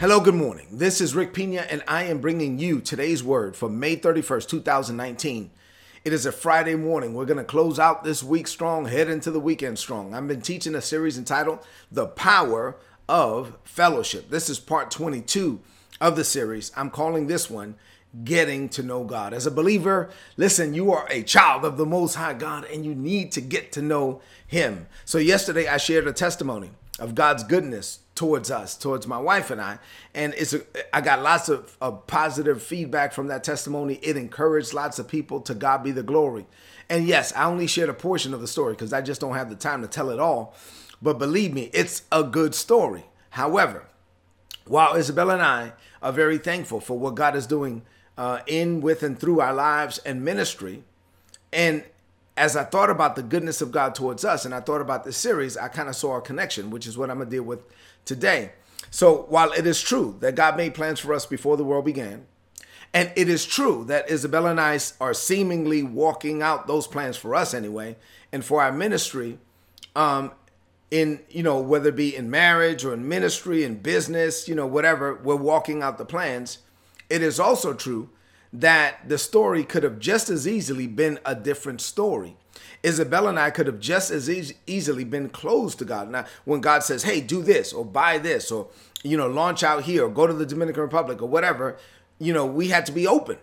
Hello, good morning. This is Rick Pina, and I am bringing you today's word for May 31st, 2019. It is a Friday morning. We're going to close out this week strong, head into the weekend strong. I've been teaching a series entitled The Power of Fellowship. This is part 22 of the series. I'm calling this one Getting to Know God. As a believer, listen, you are a child of the Most High God, and you need to get to know Him. So, yesterday I shared a testimony of God's goodness towards us, towards my wife and I. And it's a, I got lots of, of positive feedback from that testimony. It encouraged lots of people. To God be the glory. And yes, I only shared a portion of the story because I just don't have the time to tell it all. But believe me, it's a good story. However, while Isabella and I are very thankful for what God is doing uh, in, with, and through our lives and ministry, and as I thought about the goodness of God towards us and I thought about this series, I kind of saw a connection, which is what I'm going to deal with today. So, while it is true that God made plans for us before the world began, and it is true that Isabella and I are seemingly walking out those plans for us anyway, and for our ministry, um, in you know whether it be in marriage or in ministry in business, you know whatever, we're walking out the plans. It is also true that the story could have just as easily been a different story. Isabella and I could have just as e- easily been closed to God. Now, when God says, hey, do this or buy this or, you know, launch out here or go to the Dominican Republic or whatever, you know, we had to be open.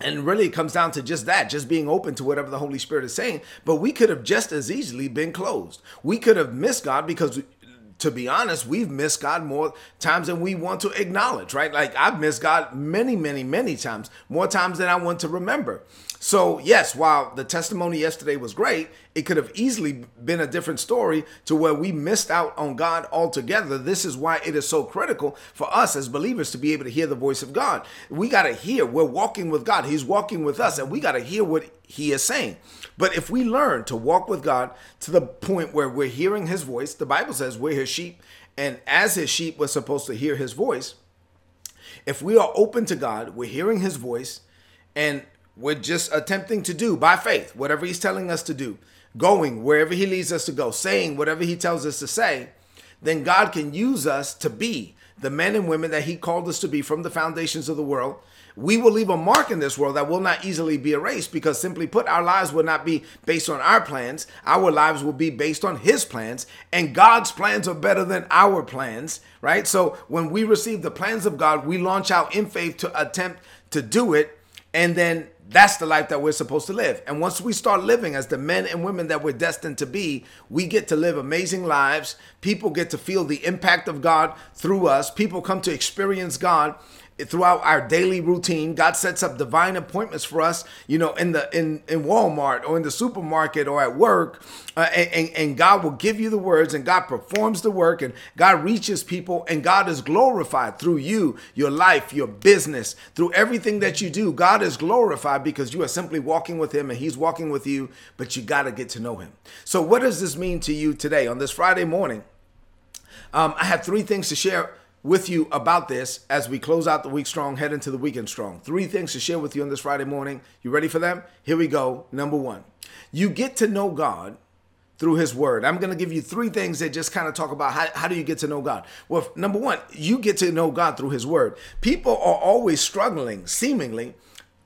And really, it comes down to just that, just being open to whatever the Holy Spirit is saying. But we could have just as easily been closed. We could have missed God because to be honest, we've missed God more times than we want to acknowledge, right? Like I've missed God many, many, many times, more times than I want to remember. So, yes, while the testimony yesterday was great, it could have easily been a different story to where we missed out on God altogether. This is why it is so critical for us as believers to be able to hear the voice of God. We got to hear, we're walking with God, He's walking with us, and we got to hear what He is saying. But if we learn to walk with God to the point where we're hearing His voice, the Bible says we're His sheep, and as His sheep, we're supposed to hear His voice. If we are open to God, we're hearing His voice, and we're just attempting to do by faith whatever he's telling us to do, going wherever he leads us to go, saying whatever he tells us to say, then God can use us to be the men and women that he called us to be from the foundations of the world. We will leave a mark in this world that will not easily be erased because simply put, our lives will not be based on our plans. Our lives will be based on his plans, and God's plans are better than our plans, right? So when we receive the plans of God, we launch out in faith to attempt to do it, and then that's the life that we're supposed to live. And once we start living as the men and women that we're destined to be, we get to live amazing lives. People get to feel the impact of God through us. People come to experience God throughout our daily routine. God sets up divine appointments for us you know in the in in walmart or in the supermarket or at work uh, and, and god will give you the words and god performs the work and god reaches people and god is glorified through you your life your business through everything that you do. God is glorified because you are simply walking with him and he's walking with you but you got to get to know him. So what does this mean to you today? On this friday morning um, i have three things to share with you about this as we close out the week strong, head into the weekend strong. Three things to share with you on this Friday morning. You ready for them? Here we go. Number one, you get to know God through his word. I'm going to give you three things that just kind of talk about how, how do you get to know God? Well, number one, you get to know God through his word. People are always struggling, seemingly,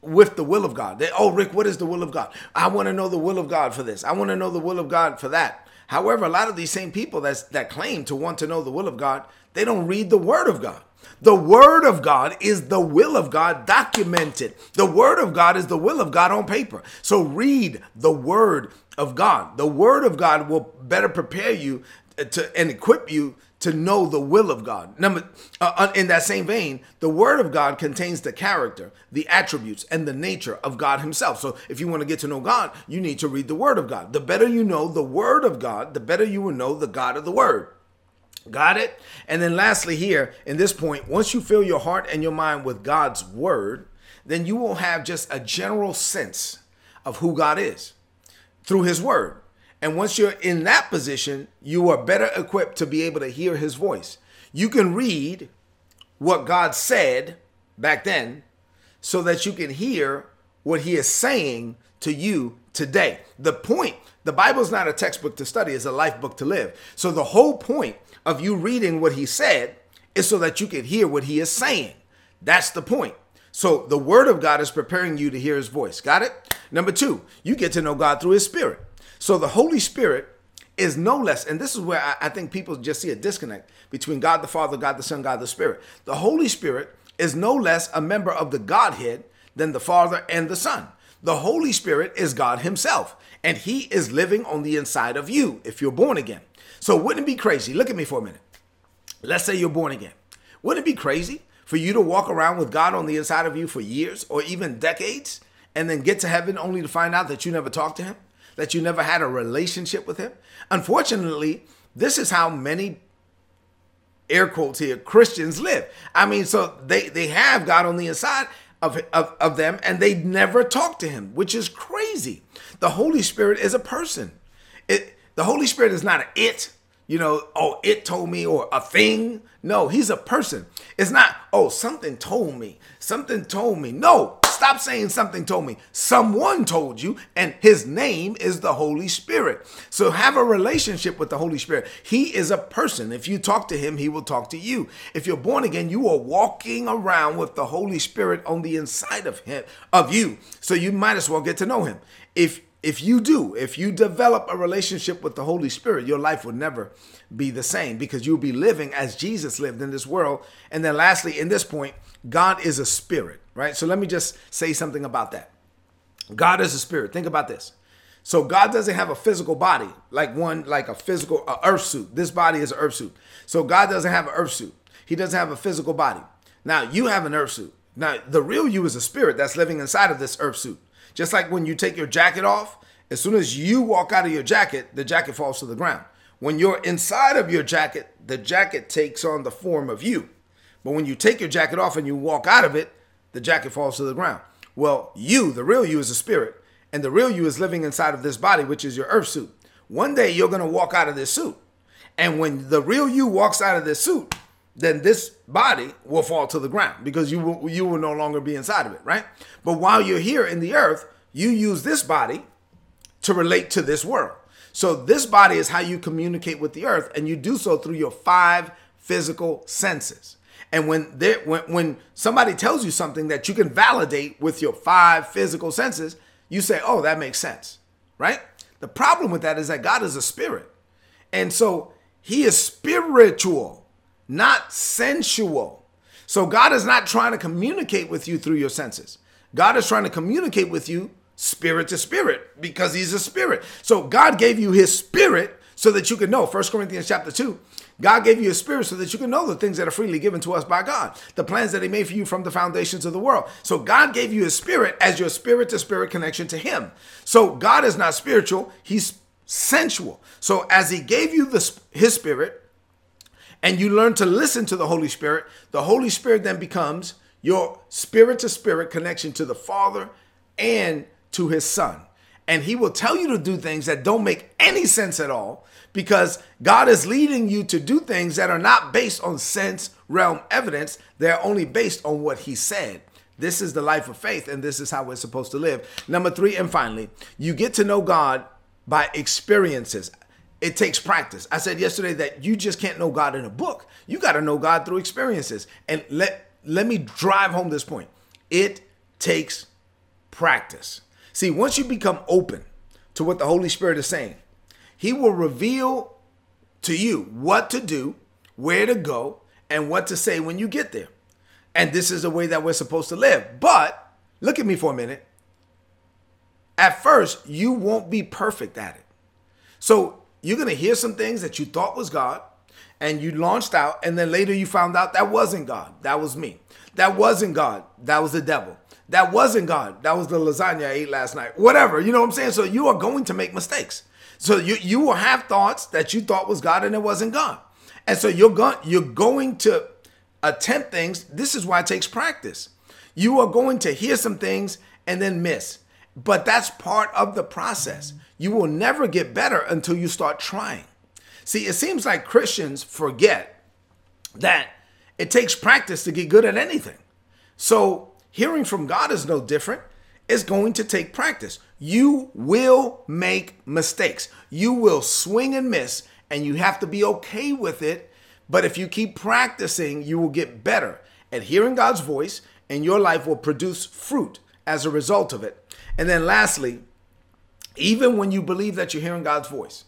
with the will of God. They, oh, Rick, what is the will of God? I want to know the will of God for this. I want to know the will of God for that. However, a lot of these same people that's, that claim to want to know the will of God, they don't read the Word of God. The Word of God is the will of God documented. The Word of God is the will of God on paper. So read the Word of God. The Word of God will better prepare you to and equip you to know the will of God. Number uh, uh, in that same vein, the word of God contains the character, the attributes and the nature of God himself. So if you want to get to know God, you need to read the word of God. The better you know the word of God, the better you will know the God of the word. Got it? And then lastly here in this point, once you fill your heart and your mind with God's word, then you will have just a general sense of who God is through his word. And once you're in that position, you are better equipped to be able to hear his voice. You can read what God said back then so that you can hear what he is saying to you today. The point, the Bible is not a textbook to study, it's a life book to live. So the whole point of you reading what he said is so that you can hear what he is saying. That's the point. So the word of God is preparing you to hear his voice. Got it? Number two, you get to know God through his spirit. So the Holy Spirit is no less, and this is where I, I think people just see a disconnect between God the Father, God the Son, God the Spirit. The Holy Spirit is no less a member of the Godhead than the Father and the Son. The Holy Spirit is God Himself, and He is living on the inside of you if you're born again. So, wouldn't it be crazy? Look at me for a minute. Let's say you're born again. Wouldn't it be crazy for you to walk around with God on the inside of you for years or even decades and then get to heaven only to find out that you never talked to him, that you never had a relationship with him? Unfortunately, this is how many air quotes here Christians live. I mean, so they they have God on the inside of, of, of them and they never talk to him, which is crazy. The Holy Spirit is a person. It the Holy Spirit is not an it you know, oh, it told me or a thing. No, he's a person. It's not, oh, something told me. Something told me. No, stop saying something told me. Someone told you, and his name is the Holy Spirit. So have a relationship with the Holy Spirit. He is a person. If you talk to him, he will talk to you. If you're born again, you are walking around with the Holy Spirit on the inside of him, of you. So you might as well get to know him. If if you do, if you develop a relationship with the Holy Spirit, your life will never be the same because you'll be living as Jesus lived in this world. And then, lastly, in this point, God is a spirit, right? So, let me just say something about that. God is a spirit. Think about this. So, God doesn't have a physical body like one, like a physical a earth suit. This body is an earth suit. So, God doesn't have an earth suit. He doesn't have a physical body. Now, you have an earth suit. Now, the real you is a spirit that's living inside of this earth suit. Just like when you take your jacket off, as soon as you walk out of your jacket, the jacket falls to the ground. When you're inside of your jacket, the jacket takes on the form of you. But when you take your jacket off and you walk out of it, the jacket falls to the ground. Well, you, the real you, is a spirit, and the real you is living inside of this body, which is your earth suit. One day you're going to walk out of this suit. And when the real you walks out of this suit, then this body will fall to the ground because you will, you will no longer be inside of it, right? But while you're here in the earth, you use this body to relate to this world. So this body is how you communicate with the earth, and you do so through your five physical senses. And when when, when somebody tells you something that you can validate with your five physical senses, you say, "Oh, that makes sense," right? The problem with that is that God is a spirit, and so He is spiritual not sensual. So God is not trying to communicate with you through your senses. God is trying to communicate with you spirit to spirit because he's a spirit. So God gave you his spirit so that you can know. First Corinthians chapter 2. God gave you a spirit so that you can know the things that are freely given to us by God, the plans that He made for you from the foundations of the world. So God gave you a spirit as your spirit to spirit connection to Him. So God is not spiritual, He's sensual. So as He gave you the, His spirit, and you learn to listen to the Holy Spirit, the Holy Spirit then becomes your spirit to spirit connection to the Father and to his Son. And he will tell you to do things that don't make any sense at all because God is leading you to do things that are not based on sense realm evidence. They're only based on what he said. This is the life of faith, and this is how we're supposed to live. Number three, and finally, you get to know God by experiences it takes practice. I said yesterday that you just can't know God in a book. You got to know God through experiences. And let let me drive home this point. It takes practice. See, once you become open to what the Holy Spirit is saying, he will reveal to you what to do, where to go, and what to say when you get there. And this is the way that we're supposed to live. But look at me for a minute. At first, you won't be perfect at it. So you're going to hear some things that you thought was God and you launched out and then later you found out that wasn't God. That was me. That wasn't God. That was the devil. That wasn't God. That was the lasagna I ate last night. Whatever. You know what I'm saying? So you are going to make mistakes. So you you will have thoughts that you thought was God and it wasn't God. And so you're going you're going to attempt things. This is why it takes practice. You are going to hear some things and then miss. But that's part of the process. You will never get better until you start trying. See, it seems like Christians forget that it takes practice to get good at anything. So, hearing from God is no different. It's going to take practice. You will make mistakes. You will swing and miss, and you have to be okay with it. But if you keep practicing, you will get better at hearing God's voice, and your life will produce fruit as a result of it. And then, lastly, even when you believe that you're hearing God's voice,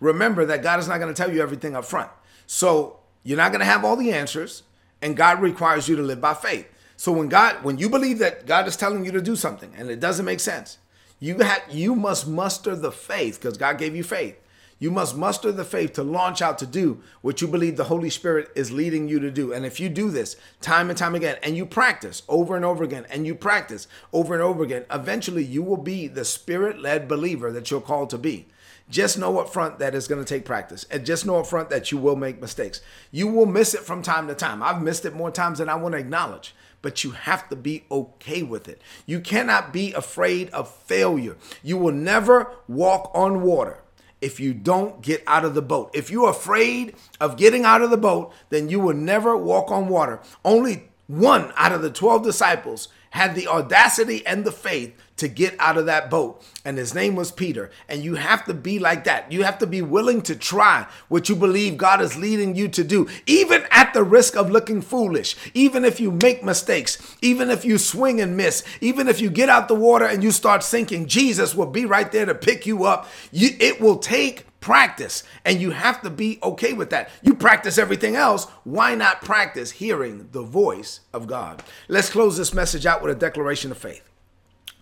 remember that God is not going to tell you everything up front. So you're not going to have all the answers, and God requires you to live by faith. So when God, when you believe that God is telling you to do something and it doesn't make sense, you have you must muster the faith because God gave you faith. You must muster the faith to launch out to do what you believe the Holy Spirit is leading you to do. And if you do this time and time again, and you practice over and over again, and you practice over and over again, eventually you will be the spirit led believer that you're called to be. Just know up front that it's going to take practice. And just know up front that you will make mistakes. You will miss it from time to time. I've missed it more times than I want to acknowledge. But you have to be okay with it. You cannot be afraid of failure. You will never walk on water if you don't get out of the boat. If you're afraid of getting out of the boat, then you will never walk on water. Only one out of the 12 disciples had the audacity and the faith to get out of that boat. And his name was Peter. And you have to be like that. You have to be willing to try what you believe God is leading you to do, even at the risk of looking foolish, even if you make mistakes, even if you swing and miss, even if you get out the water and you start sinking, Jesus will be right there to pick you up. You, it will take practice and you have to be okay with that. You practice everything else. Why not practice hearing the voice of God? Let's close this message out with a declaration of faith.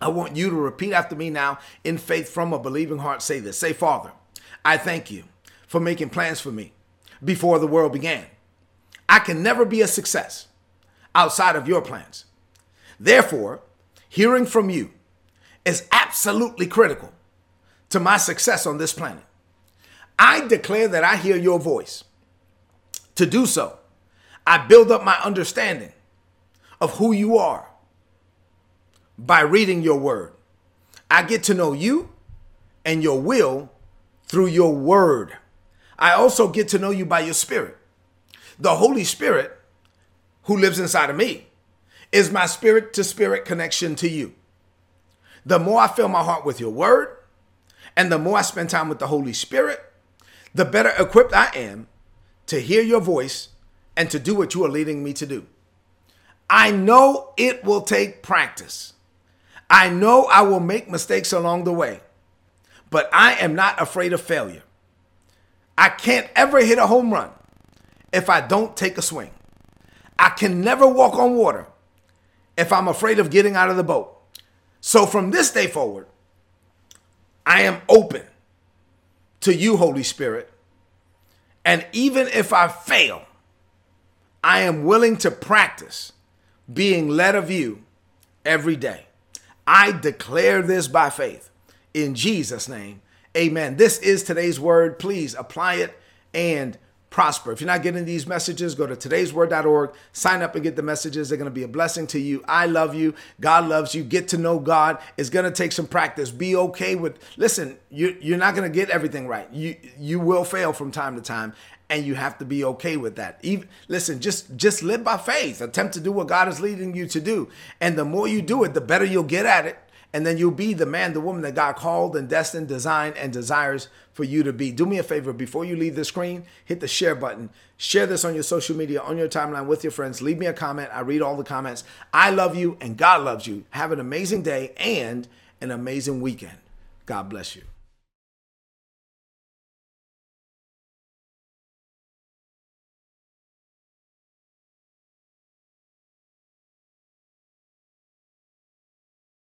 I want you to repeat after me now in faith from a believing heart. Say this Say, Father, I thank you for making plans for me before the world began. I can never be a success outside of your plans. Therefore, hearing from you is absolutely critical to my success on this planet. I declare that I hear your voice. To do so, I build up my understanding of who you are by reading your word. I get to know you and your will through your word. I also get to know you by your spirit. The Holy Spirit, who lives inside of me, is my spirit to spirit connection to you. The more I fill my heart with your word, and the more I spend time with the Holy Spirit, the better equipped I am to hear your voice and to do what you are leading me to do. I know it will take practice. I know I will make mistakes along the way, but I am not afraid of failure. I can't ever hit a home run if I don't take a swing. I can never walk on water if I'm afraid of getting out of the boat. So from this day forward, I am open to you, Holy Spirit. And even if I fail, I am willing to practice being led of you every day. I declare this by faith in Jesus' name. Amen. This is today's word. Please apply it and prosper. If you're not getting these messages, go to today'sword.org, sign up and get the messages. They're going to be a blessing to you. I love you. God loves you. Get to know God. It's going to take some practice. Be okay with, listen, you, you're not going to get everything right. You, you will fail from time to time and you have to be okay with that. Even, listen, just just live by faith. Attempt to do what God is leading you to do. And the more you do it, the better you'll get at it and then you'll be the man, the woman that God called and destined, designed, and desires for you to be. Do me a favor before you leave the screen, hit the share button. Share this on your social media, on your timeline with your friends. Leave me a comment. I read all the comments. I love you and God loves you. Have an amazing day and an amazing weekend. God bless you.